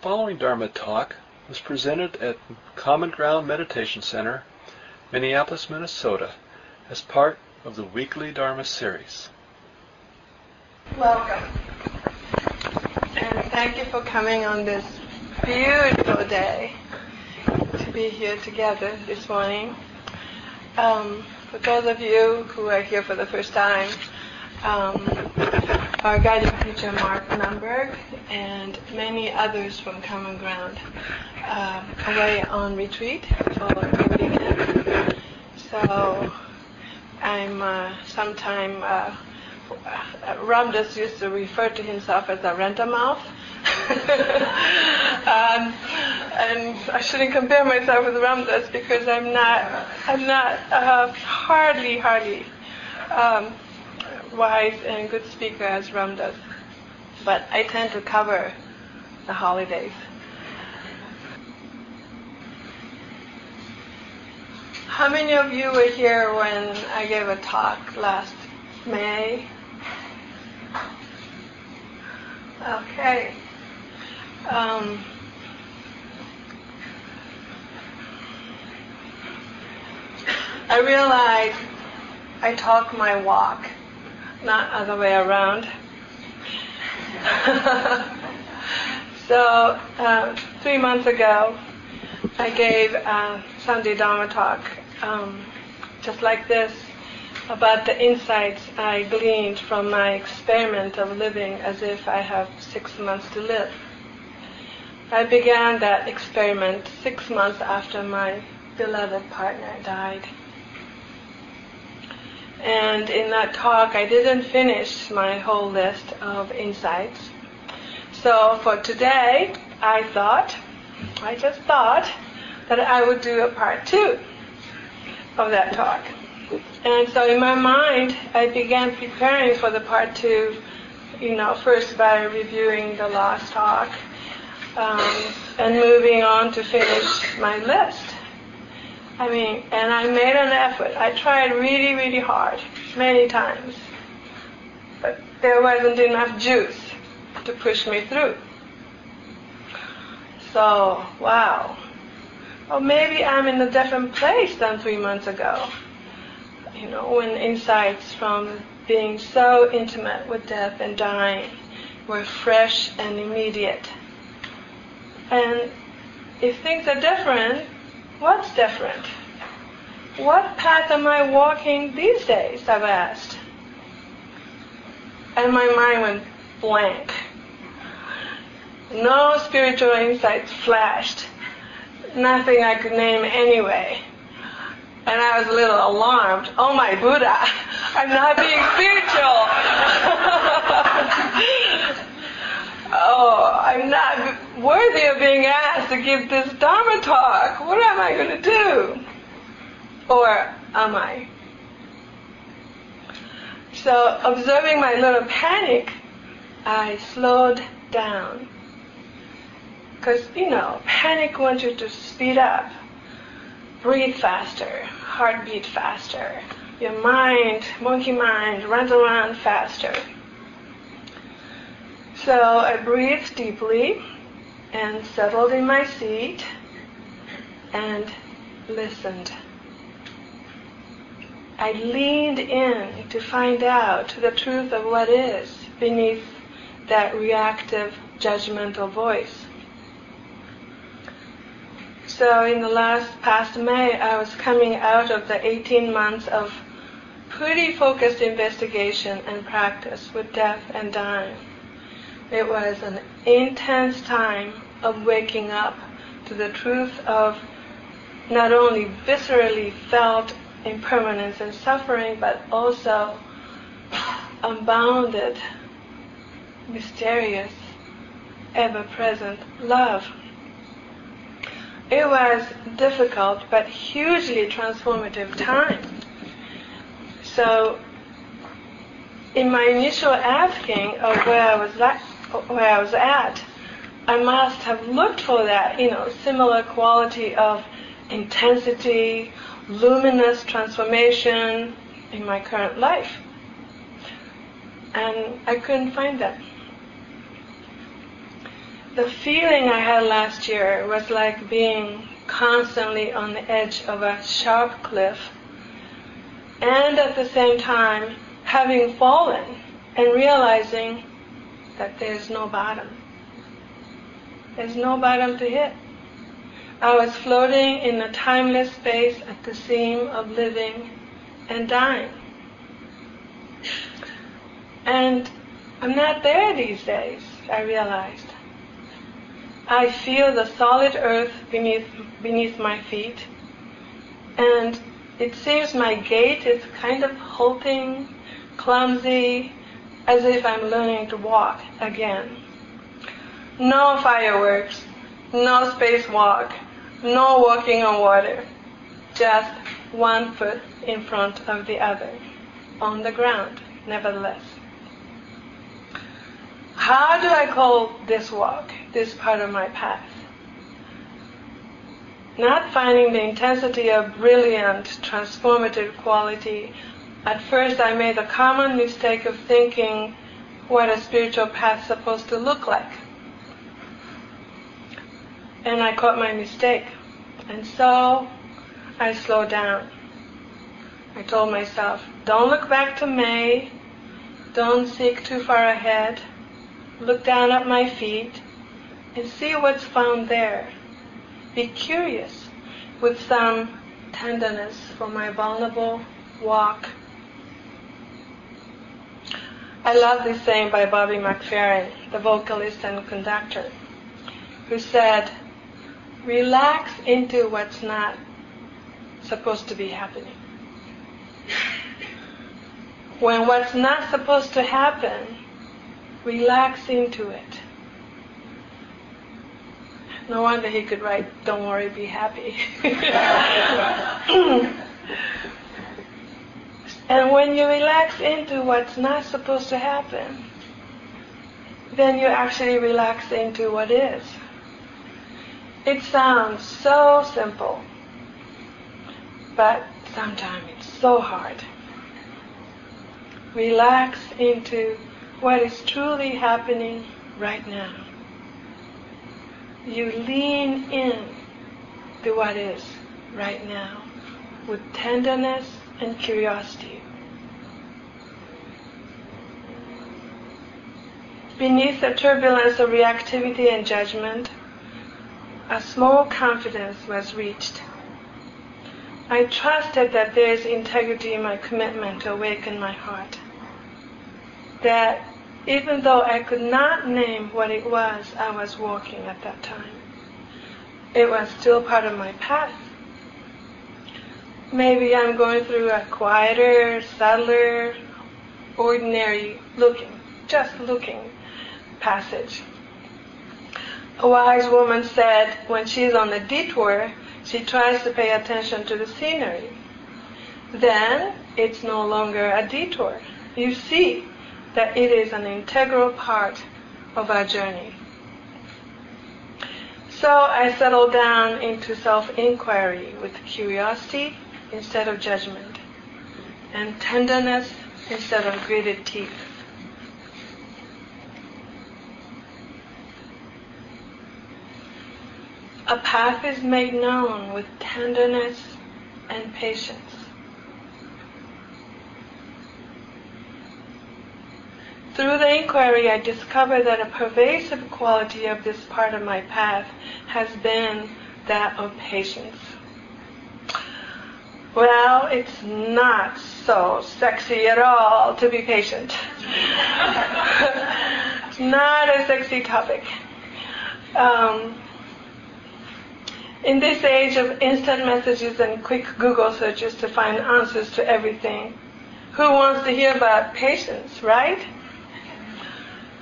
following Dharma talk was presented at Common Ground Meditation Center, Minneapolis, Minnesota, as part of the weekly Dharma series. Welcome. And thank you for coming on this beautiful day to be here together this morning. Um, for those of you who are here for the first time, um, our guiding teacher Mark Nunberg and many others from Common Ground uh, away on retreat for the weekend. So I'm uh, sometime uh, Ramdas used to refer to himself as a rent-a-mouth. um, and I shouldn't compare myself with Ramdas because I'm not, I'm not uh, hardly, hardly um, wise and good speaker as Ramdas. But I tend to cover the holidays. How many of you were here when I gave a talk last May? Okay. Um, I realized I talk my walk not other way around. so uh, three months ago, I gave a Sunday Dharma talk, um, just like this, about the insights I gleaned from my experiment of living as if I have six months to live. I began that experiment six months after my beloved partner died. And in that talk, I didn't finish my whole list of insights. So for today, I thought, I just thought, that I would do a part two of that talk. And so in my mind, I began preparing for the part two, you know, first by reviewing the last talk, um, and moving on to finish my list. I mean, and I made an effort. I tried really, really hard, many times. But there wasn't enough juice to push me through. So, wow. Well, maybe I'm in a different place than three months ago. You know, when insights from being so intimate with death and dying were fresh and immediate. And if things are different, What's different? What path am I walking these days? I've asked. And my mind went blank. No spiritual insights flashed. Nothing I could name anyway. And I was a little alarmed. Oh my Buddha, I'm not being spiritual. oh, I'm not worthy of being asked to give this Dharma talk. What am I going to do? Or am I? So, observing my little panic, I slowed down. Because, you know, panic wants you to speed up, breathe faster, heartbeat faster. Your mind, monkey mind, runs around faster. So I breathed deeply and settled in my seat and listened. I leaned in to find out the truth of what is beneath that reactive, judgmental voice. So in the last past May, I was coming out of the 18 months of pretty focused investigation and practice with death and dying. It was an intense time of waking up to the truth of not only viscerally felt impermanence and suffering, but also unbounded, mysterious, ever-present love. It was difficult but hugely transformative time. So, in my initial asking of where I was at, where I was at, I must have looked for that, you know, similar quality of intensity, luminous transformation in my current life. And I couldn't find that. the feeling I had last year was like being constantly on the edge of a sharp cliff and at the same time having fallen and realizing that there's no bottom. There's no bottom to hit. I was floating in a timeless space at the seam of living and dying. And I'm not there these days, I realized. I feel the solid earth beneath, beneath my feet, and it seems my gait is kind of halting, clumsy, as if I'm learning to walk again. No fireworks, no spacewalk, no walking on water, just one foot in front of the other, on the ground, nevertheless. How do I call this walk, this part of my path? Not finding the intensity of brilliant, transformative quality, at first I made the common mistake of thinking what a spiritual path is supposed to look like. And I caught my mistake. And so I slowed down. I told myself, don't look back to May. Don't seek too far ahead look down at my feet and see what's found there. Be curious with some tenderness for my vulnerable walk. I love this saying by Bobby McFerrin, the vocalist and conductor, who said, relax into what's not supposed to be happening. When what's not supposed to happen Relax into it. No wonder he could write, Don't worry, be happy. and when you relax into what's not supposed to happen, then you actually relax into what is. It sounds so simple, but sometimes it's so hard. Relax into what is truly happening right now. You lean in to what is right now with tenderness and curiosity. Beneath the turbulence of reactivity and judgment, a small confidence was reached. I trusted that there is integrity in my commitment to awaken my heart. That even though I could not name what it was I was walking at that time. It was still part of my path. Maybe I'm going through a quieter, subtler, ordinary looking, just looking passage. A wise woman said when she's on a detour, she tries to pay attention to the scenery. Then it's no longer a detour. You see that it is an integral part of our journey. So I settled down into self-inquiry with curiosity instead of judgment, and tenderness instead of gritted teeth. A path is made known with tenderness and patience. Through the inquiry, I discovered that a pervasive quality of this part of my path has been that of patience. Well, it's not so sexy at all to be patient. not a sexy topic. Um, in this age of instant messages and quick Google searches to find answers to everything, who wants to hear about patience, right?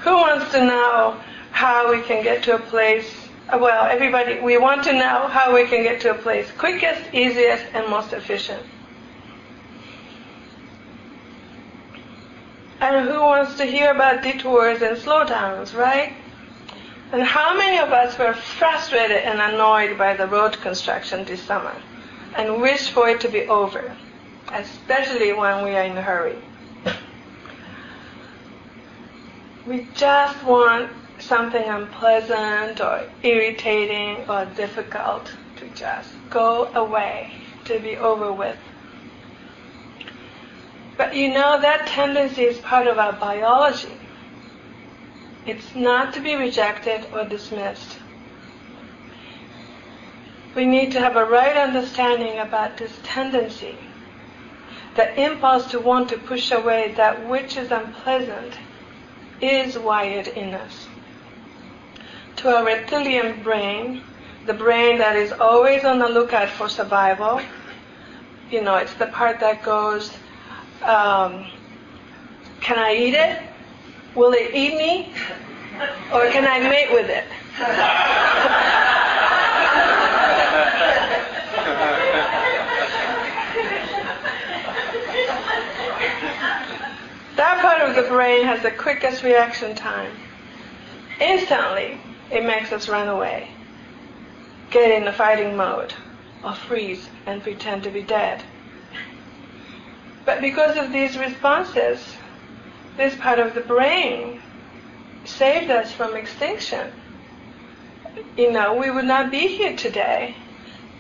Who wants to know how we can get to a place? Well, everybody, we want to know how we can get to a place quickest, easiest, and most efficient. And who wants to hear about detours and slowdowns, right? And how many of us were frustrated and annoyed by the road construction this summer and wish for it to be over, especially when we are in a hurry? We just want something unpleasant or irritating or difficult to just go away, to be over with. But you know that tendency is part of our biology. It's not to be rejected or dismissed. We need to have a right understanding about this tendency, the impulse to want to push away that which is unpleasant is wired in us. To our reptilian brain, the brain that is always on the lookout for survival, you know, it's the part that goes, um, can I eat it? Will it eat me? Or can I mate with it? that part of the brain has the quickest reaction time. Instantly, it makes us run away, get in a fighting mode, or freeze and pretend to be dead. But because of these responses, this part of the brain saved us from extinction. You know, we would not be here today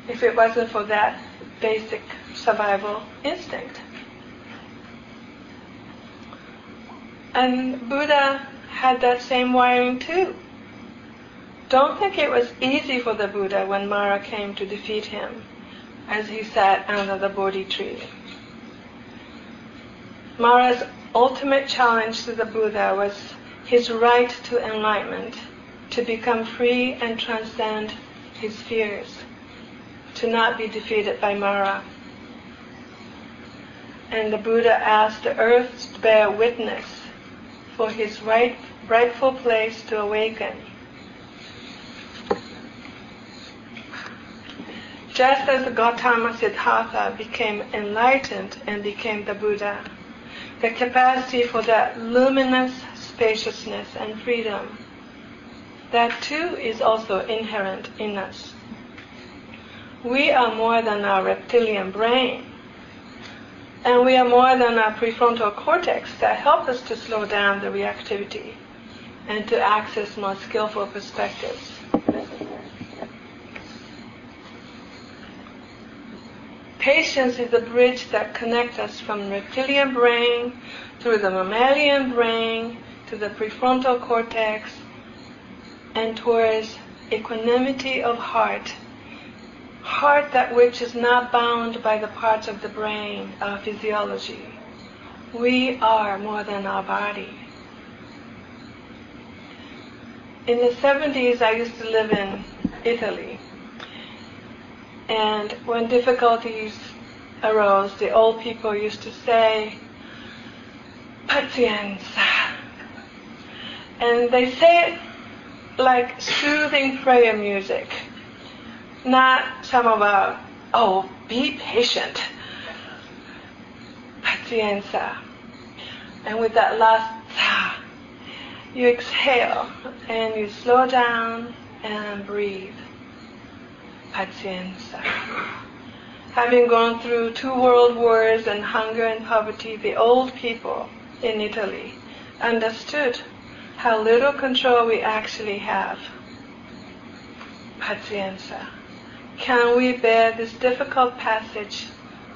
if it wasn't for that basic survival instinct. And Buddha had that same wiring too. Don't think it was easy for the Buddha when Mara came to defeat him as he sat under the Bodhi tree. Mara's ultimate challenge to the Buddha was his right to enlightenment, to become free and transcend his fears, to not be defeated by Mara. And the Buddha asked the earth to bear witness for his right, rightful place to awaken. Just as Gautama Siddhartha became enlightened and became the Buddha, the capacity for that luminous spaciousness and freedom. That too is also inherent in us. We are more than our reptilian brain. And we are more than our prefrontal cortex that help us to slow down the reactivity and to access more skillful perspectives. Patience is the bridge that connects us from reptilian brain through the mammalian brain to the prefrontal cortex and towards equanimity of heart. Heart that which is not bound by the parts of the brain, our physiology. We are more than our body. In the 70s, I used to live in Italy. And when difficulties arose, the old people used to say, pazienza. And they say it like soothing prayer music, not some of our, oh, be patient. Pazienza. And with that last sa, you exhale and you slow down and breathe pazienza. Having gone through two world wars and hunger and poverty, the old people in Italy understood how little control we actually have. Pazienza. Can we bear this difficult passage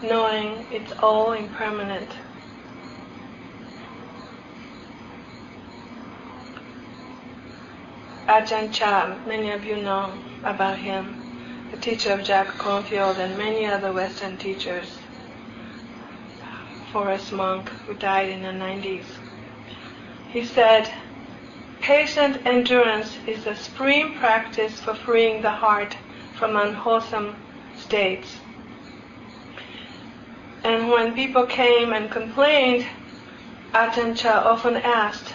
knowing it's all impermanent? Ajahn Chah, many of you know about him the teacher of Jack Kornfield and many other Western teachers, Forest monk who died in the 90s. He said, patient endurance is the supreme practice for freeing the heart from unwholesome states. And when people came and complained, Ajahn Chah often asked,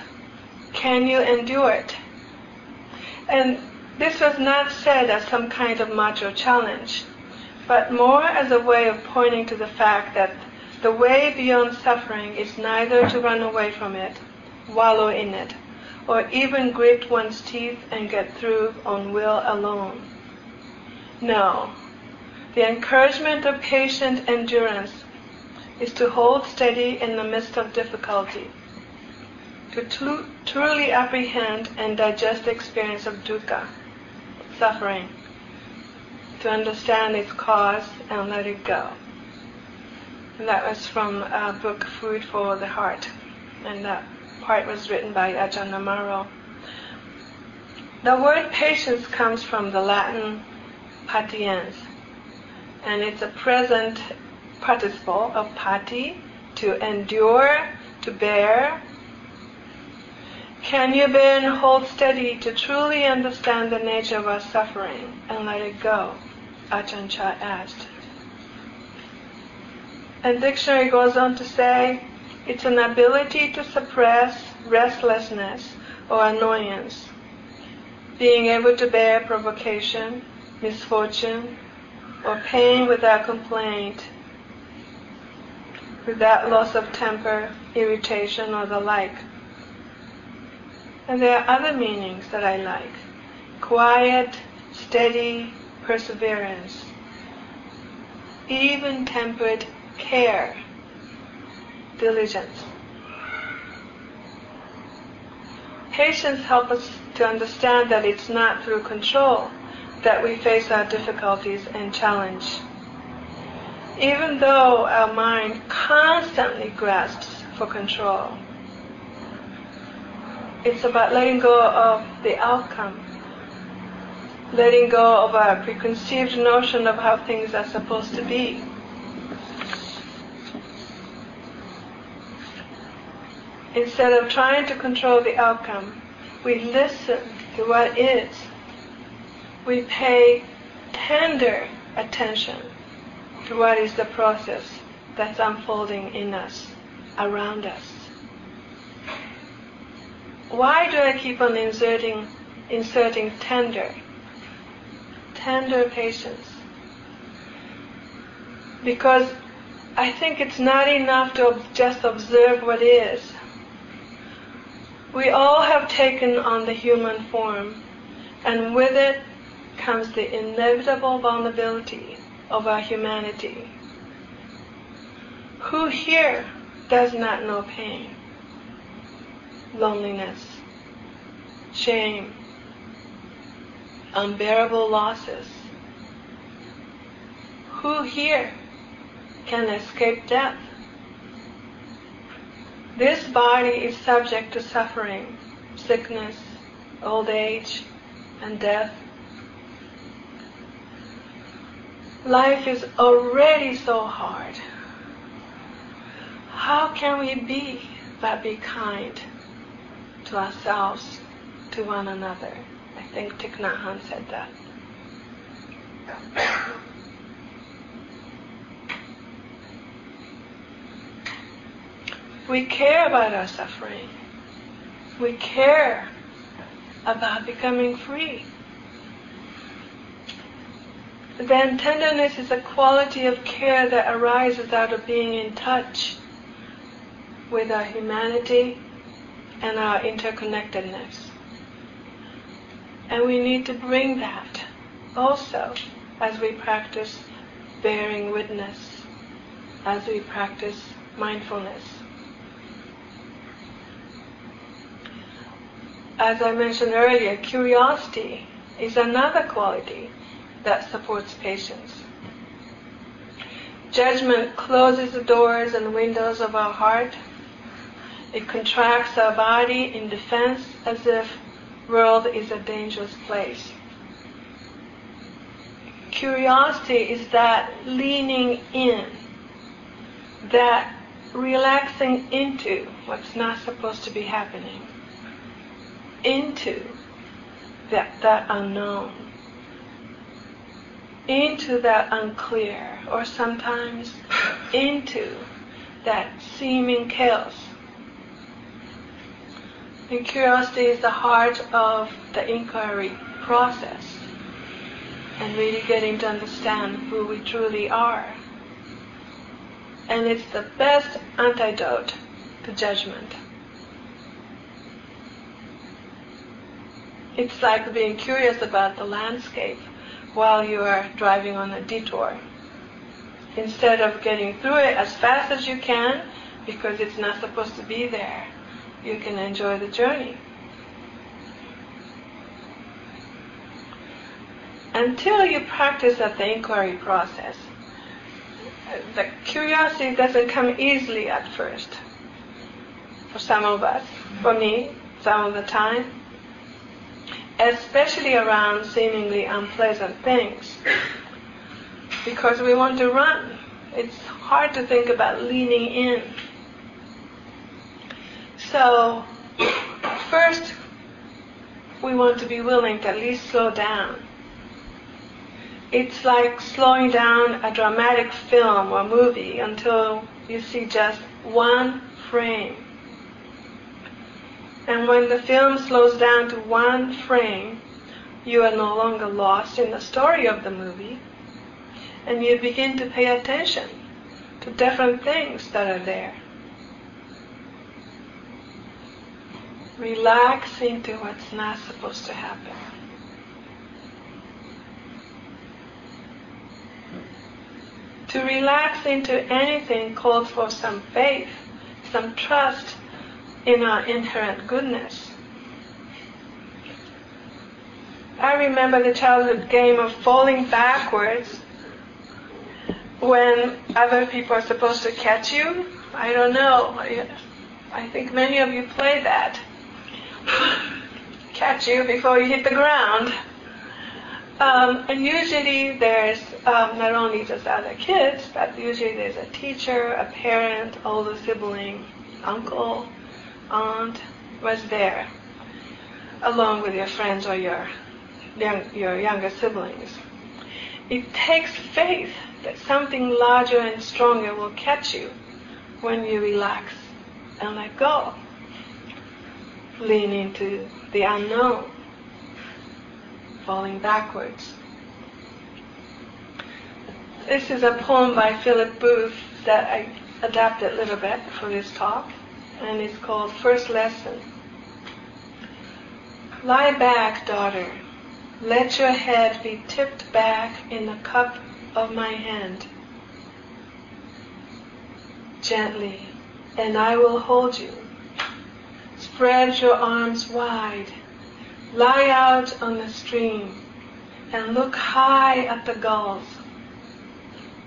can you endure it? And this was not said as some kind of macho challenge, but more as a way of pointing to the fact that the way beyond suffering is neither to run away from it, wallow in it, or even grit one's teeth and get through on will alone. No. The encouragement of patient endurance is to hold steady in the midst of difficulty, to tru- truly apprehend and digest the experience of dukkha, suffering, to understand its cause and let it go. And that was from a book, Food for the Heart. And that part was written by Ajahn Amaro. The word patience comes from the Latin patiens, and it's a present participle of pati, to endure, to bear. Can you bear and hold steady to truly understand the nature of our suffering and let it go? Ajahn Chah asked. And dictionary goes on to say, it's an ability to suppress restlessness or annoyance, being able to bear provocation, misfortune, or pain without complaint, without loss of temper, irritation, or the like. And there are other meanings that I like. Quiet, steady, perseverance, even-tempered care, diligence. Patience helps us to understand that it's not through control that we face our difficulties and challenge. Even though our mind constantly grasps for control, it's about letting go of the outcome, letting go of our preconceived notion of how things are supposed to be. Instead of trying to control the outcome, we listen to what is. We pay tender attention to what is the process that's unfolding in us, around us. Why do I keep on inserting, inserting tender? Tender patience. Because I think it's not enough to just observe what is. We all have taken on the human form, and with it comes the inevitable vulnerability of our humanity. Who here does not know pain, loneliness, shame, unbearable losses? Who here can escape death? This body is subject to suffering, sickness, old age, and death. Life is already so hard. How can we be but be kind to ourselves, to one another? I think Thich Nhat Hanh said that. We care about our suffering. We care about becoming free. Then tenderness is a quality of care that arises out of being in touch with our humanity and our interconnectedness. And we need to bring that also as we practice bearing witness, as we practice mindfulness. As I mentioned earlier, curiosity is another quality that supports patience. Judgment closes the doors and windows of our heart. It contracts our body in defense as if world is a dangerous place. Curiosity is that leaning in, that relaxing into what's not supposed to be happening into that, that unknown, into that unclear, or sometimes into that seeming chaos. And curiosity is the heart of the inquiry process and really getting to understand who we truly are. And it's the best antidote to judgment. It's like being curious about the landscape while you are driving on a detour. Instead of getting through it as fast as you can, because it's not supposed to be there, you can enjoy the journey. Until you practice at the inquiry process, the curiosity doesn't come easily at first. For some of us, for me, some of the time, especially around seemingly unpleasant things, because we want to run. It's hard to think about leaning in. So, first, we want to be willing to at least slow down. It's like slowing down a dramatic film or movie until you see just one frame. And when the film slows down to one frame, you are no longer lost in the story of the movie, and you begin to pay attention to different things that are there. Relax into what's not supposed to happen. To relax into anything calls for some faith, some trust in our inherent goodness. I remember the childhood game of falling backwards when other people are supposed to catch you. I don't know. I think many of you play that. Catch you before you hit the ground. Um, and usually there's um, not only just other kids, but usually there's a teacher, a parent, older sibling, uncle, aunt was there, along with your friends or your young, your younger siblings. It takes faith that something larger and stronger will catch you when you relax and let go. Lean into the unknown, falling backwards. This is a poem by Philip Booth that I adapted a little bit for this talk, and it's called First Lesson. Lie back, daughter. Let your head be tipped back in the cup of my hand. Gently, and I will hold you. Spread your arms wide. Lie out on the stream and look high at the gulls.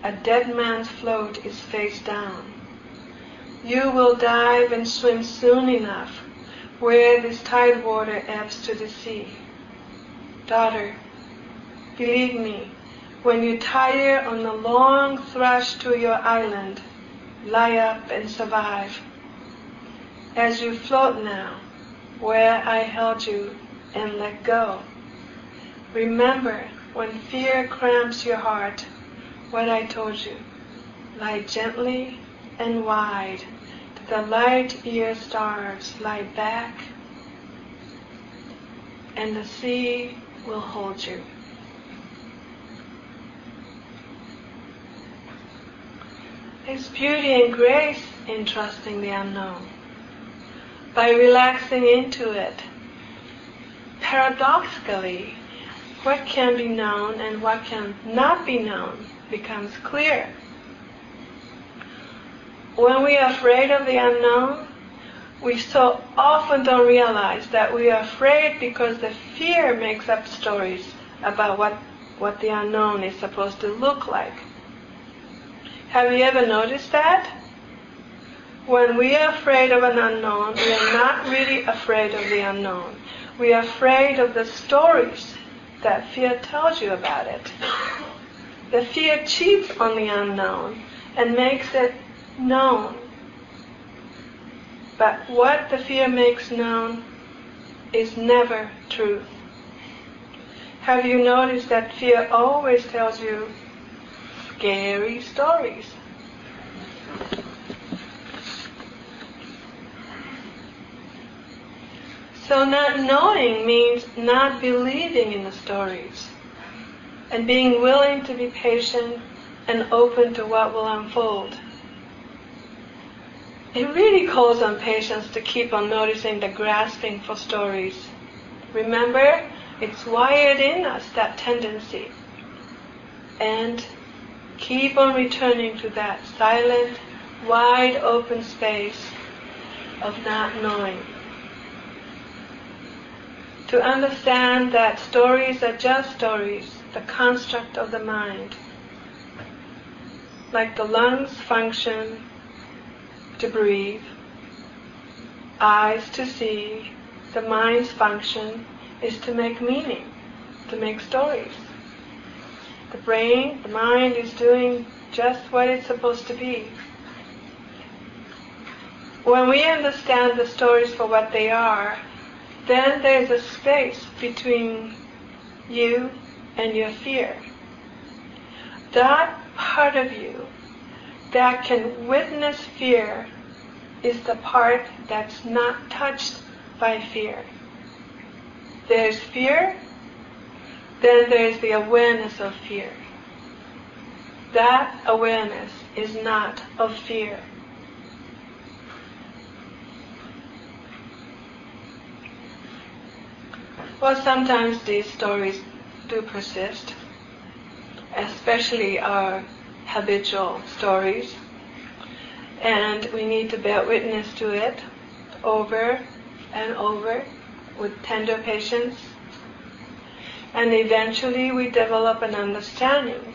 A dead man's float is face down. You will dive and swim soon enough where this tide water ebbs to the sea. Daughter, believe me, when you tire on the long thrush to your island, lie up and survive. As you float now, where I held you and let go. Remember when fear cramps your heart, what I told you. Lie gently and wide. The light year stars lie back, and the sea will hold you. There's beauty and grace in trusting the unknown. By relaxing into it, paradoxically, what can be known and what can not be known becomes clear. When we are afraid of the unknown, we so often don't realize that we are afraid because the fear makes up stories about what, what the unknown is supposed to look like. Have you ever noticed that? When we are afraid of an unknown, we are not really afraid of the unknown. We are afraid of the stories that fear tells you about it. The fear cheats on the unknown and makes it known. But what the fear makes known is never truth. Have you noticed that fear always tells you scary stories? So not knowing means not believing in the stories and being willing to be patient and open to what will unfold. It really calls on patience to keep on noticing the grasping for stories. Remember, it's wired in us, that tendency. And keep on returning to that silent, wide open space of not knowing. To understand that stories are just stories, the construct of the mind. Like the lungs function to breathe, eyes to see, the mind's function is to make meaning, to make stories. The brain, the mind is doing just what it's supposed to be. When we understand the stories for what they are, then there's a space between you and your fear. That part of you that can witness fear is the part that's not touched by fear. There's fear, then there's the awareness of fear. That awareness is not of fear. Well, sometimes these stories do persist, especially our habitual stories, and we need to bear witness to it over and over with tender patience. And eventually we develop an understanding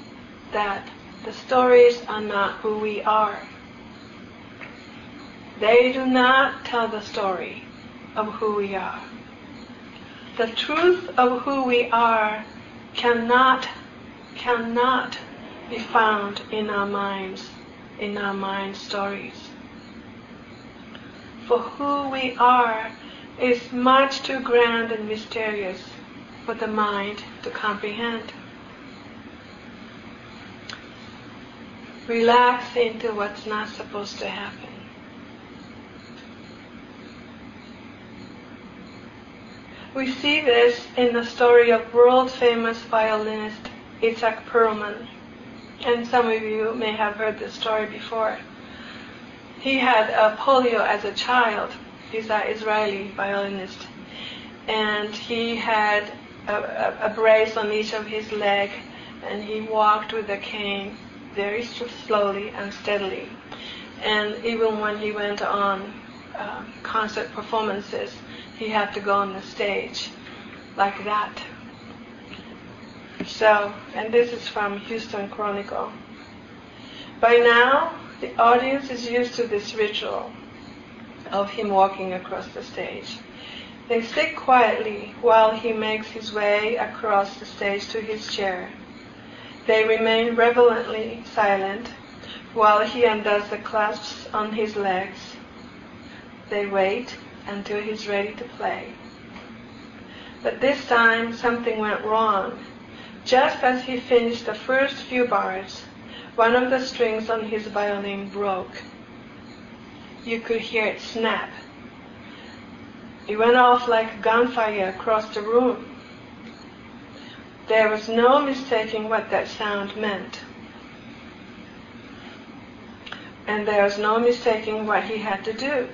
that the stories are not who we are. They do not tell the story of who we are. The truth of who we are cannot, cannot be found in our minds, in our mind stories. For who we are is much too grand and mysterious for the mind to comprehend. Relax into what's not supposed to happen. We see this in the story of world famous violinist Itzhak Perlman. And some of you may have heard this story before. He had polio as a child He's an Israeli violinist. And he had a, a, a brace on each of his leg, and he walked with a cane very slowly and steadily. And even when he went on uh, concert performances, he had to go on the stage like that. So, and this is from Houston Chronicle. By now, the audience is used to this ritual of him walking across the stage. They sit quietly while he makes his way across the stage to his chair. They remain reverently silent while he undoes the clasps on his legs. They wait until he's ready to play. But this time something went wrong. Just as he finished the first few bars, one of the strings on his violin broke you could hear it snap. It went off like gunfire across the room. There was no mistaking what that sound meant. And there was no mistaking what he had to do.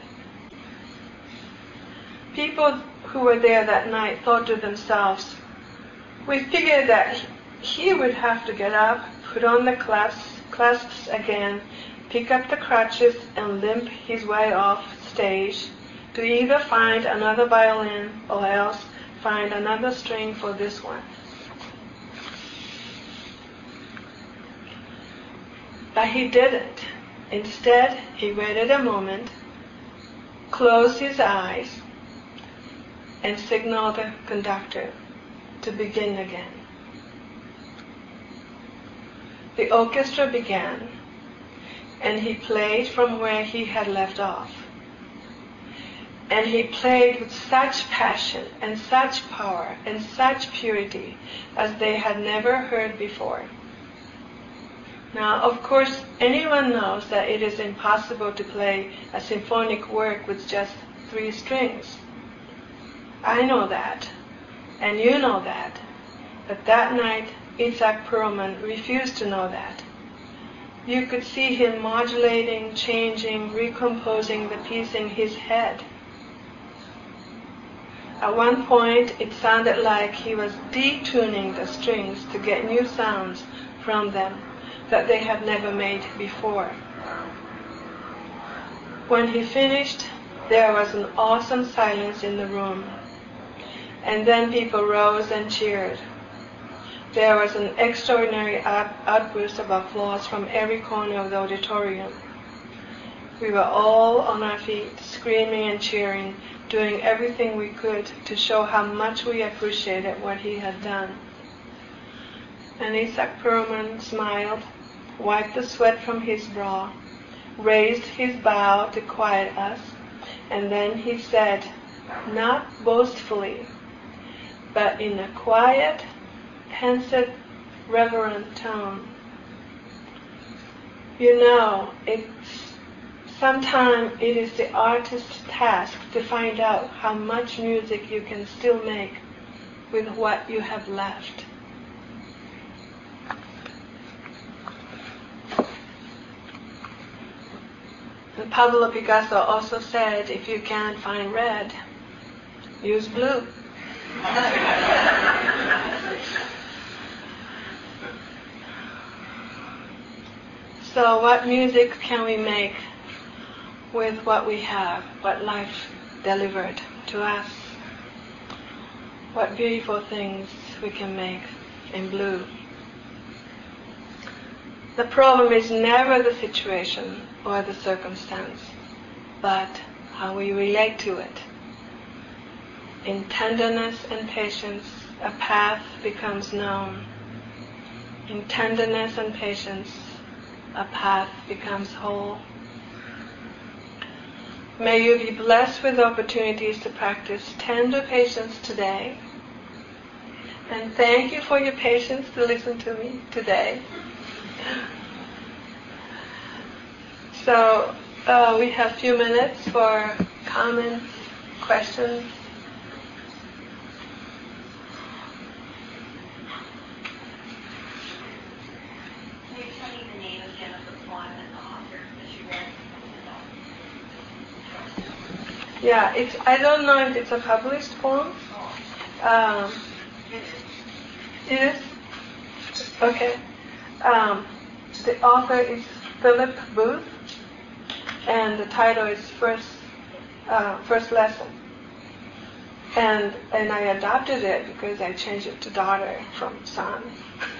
People who were there that night thought to themselves, we figured that he would have to get up, put on the clasps, clasps again, pick up the crutches and limp his way off stage to either find another violin or else find another string for this one. But he didn't. Instead, he waited a moment, closed his eyes, and signal the conductor to begin again. The orchestra began and he played from where he had left off. And he played with such passion and such power and such purity as they had never heard before. Now, of course, anyone knows that it is impossible to play a symphonic work with just three strings. I know that, and you know that. But that night, Itzhak Perlman refused to know that you could see him modulating, changing, recomposing the piece in his head. At one point, it sounded like he was detuning the strings to get new sounds from them that they had never made before. When he finished There was an awesome silence in the room. And then people rose and cheered. There was an extraordinary outburst of applause from every corner of the auditorium. We were all on our feet, screaming and cheering, doing everything we could to show how much we appreciated what he had done. And Isaac Perlman smiled, wiped the sweat from his brow, raised his bow to quiet us, and then he said, not boastfully, but in a quiet, pensive, reverent tone. You know, it's sometimes it is the artist's task to find out how much music you can still make with what you have left. And Pablo Picasso also said, if you can't find red, use blue. So what music can we make with what we have, what life delivered to us? What beautiful things we can make in blue. The problem is never the situation or the circumstance, but how we relate to it. In tenderness and patience, a path becomes known. In tenderness and patience, a path becomes whole. May you be blessed with opportunities to practice tender patience today. And thank you for your patience to listen to me today. So uh, we have a few minutes for comments, questions. Yeah, it's. I don't know if it's a published poem. Um, it is. Okay. Um, the author is Philip Booth, and the title is First uh, First Lesson. And and I adopted it because I changed it to daughter from son.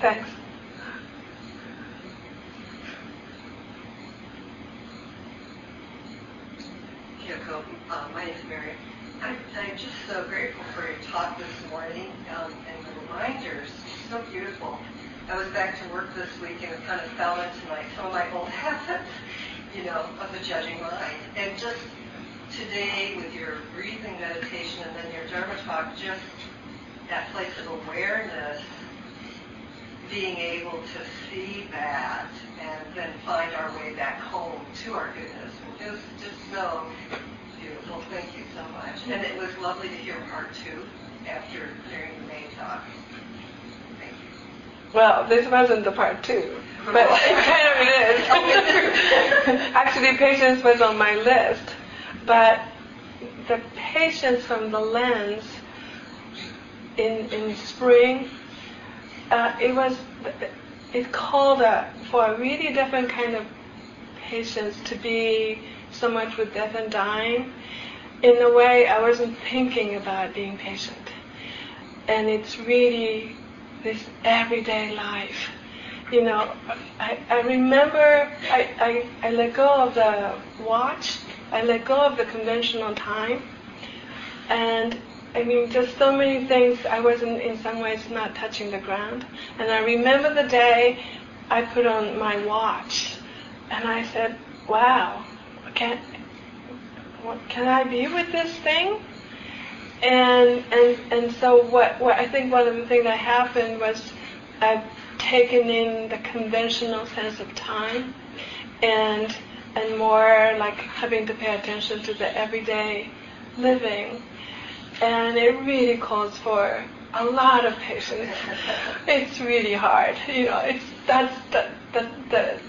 Thanks. Uh, my name is Mary. I'm, I'm, just so grateful for your talk this morning um, and the reminders. So beautiful. I was back to work this week and it kind of fell into my some of my old habits, you know, of the judging mind. And just today with your breathing meditation and then your Dharma talk, just that place of awareness, being able to see that and then find our way back home to our goodness. Just, just so beautiful. Thank you so much. And it was lovely to hear part two after hearing the main talk. Thank you. Well, this wasn't the part two, but it kind of is. Actually, patience was on my list, but the patience from the lens in in spring, uh, it was it called for a really different kind of patience to be so much with death and dying, in a way I wasn't thinking about being patient. And it's really this everyday life. You know, I, I remember I, I, I let go of the watch, I let go of the conventional time, and I mean, just so many things, I wasn't in some ways not touching the ground. And I remember the day I put on my watch, and I said, wow, can what, can I be with this thing? And and and so what what I think one of the things that happened was I've taken in the conventional sense of time and and more like having to pay attention to the everyday living. And it really calls for a lot of patience. it's really hard. You know, it's that's the the, the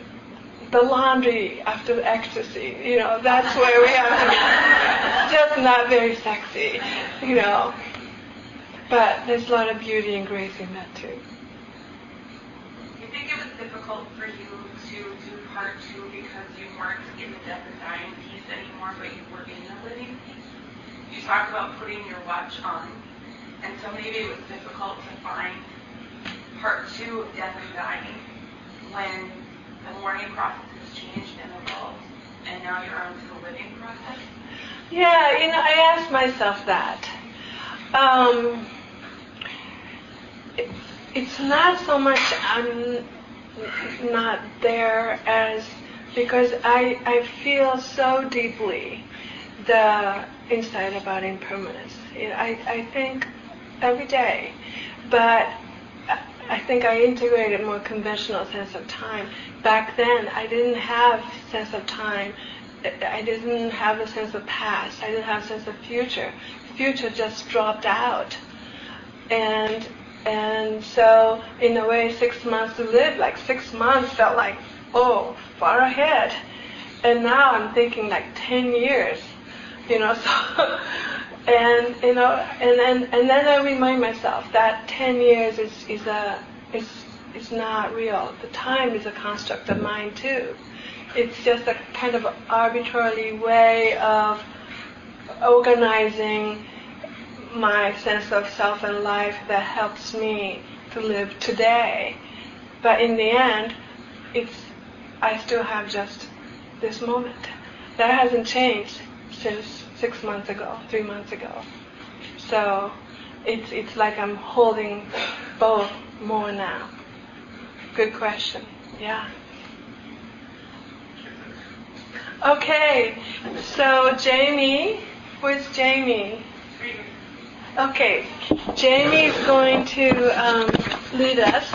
the laundry after ecstasy, you know, that's where we have to be. Just not very sexy, you know. But there's a lot of beauty and grace in that too. You think it was difficult for you to do part two because you weren't in the death and dying piece anymore, but you were in the living piece. You talked about putting your watch on, and so maybe it was difficult to find part two of death and dying when the mourning process has changed and evolved, and now you're on to the living process. Yeah, you know, I asked myself that. Um, it, it's not so much I'm not there as because I, I feel so deeply the insight about impermanence. I, I think every day, but I think I integrated more conventional sense of time. Back then, I didn't have sense of time. I didn't have a sense of past. I didn't have a sense of future. Future just dropped out, and and so in a way, six months to live, like six months felt like oh far ahead, and now I'm thinking like ten years, you know. So and you know, and then and then I remind myself that ten years is is a is is not real. The time is a construct of mind too. It's just a kind of arbitrary way of organizing my sense of self and life that helps me to live today. But in the end, it's I still have just this moment. That hasn't changed since six months ago, three months ago. So it's it's like I'm holding both more now. Good question. Yeah. Okay, so Jamie, where's Jamie? Okay, Jamie is going to um, lead us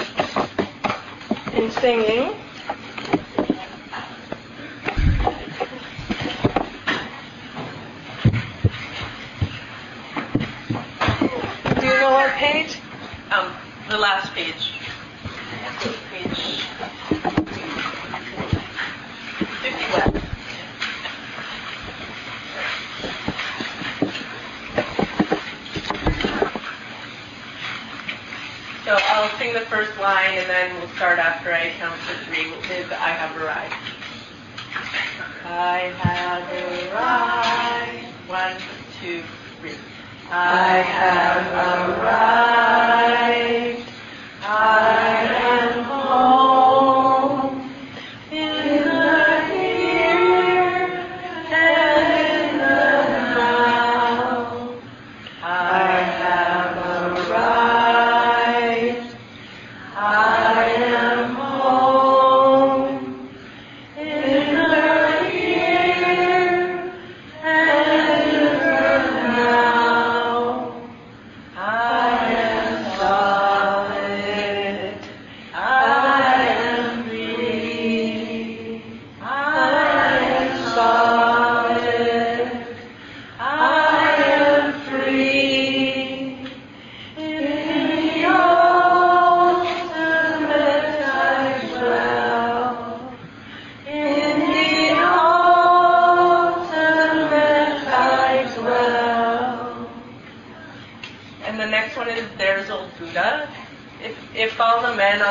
in singing. Do you know what page? Um, the last page. Page 51. So I'll sing the first line and then we'll start after I count to three with I have arrived. I have arrived. One, two, three. I have arrived. I am home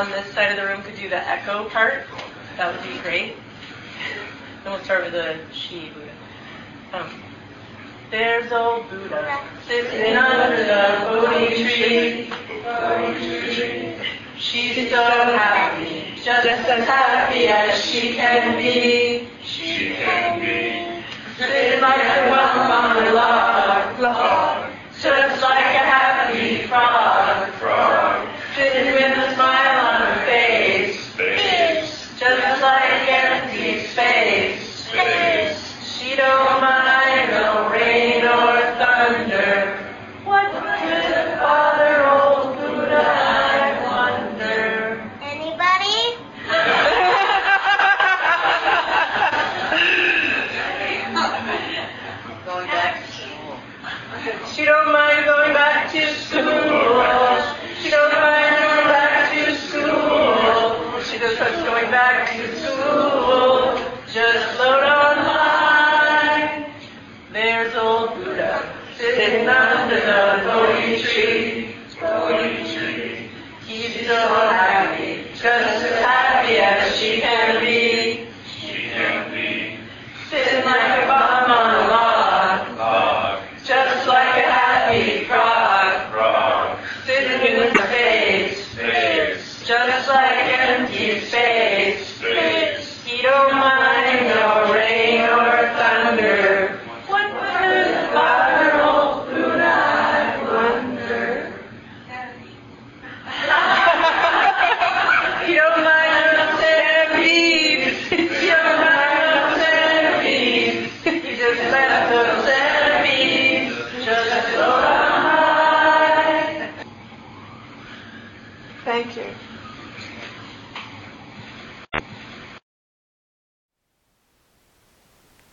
on this side of the room could do the echo part, that would be great. Then we'll start with the she Buddha. Um, there's old Buddha sitting under the Bodhi tree. Bodhi tree. She's so happy, just as happy as she can be. She can be. Sitting like a bump on a log, back to school. Just float on high. There's old Buddha sitting under the Bodhi tree. Bodhi tree. He's so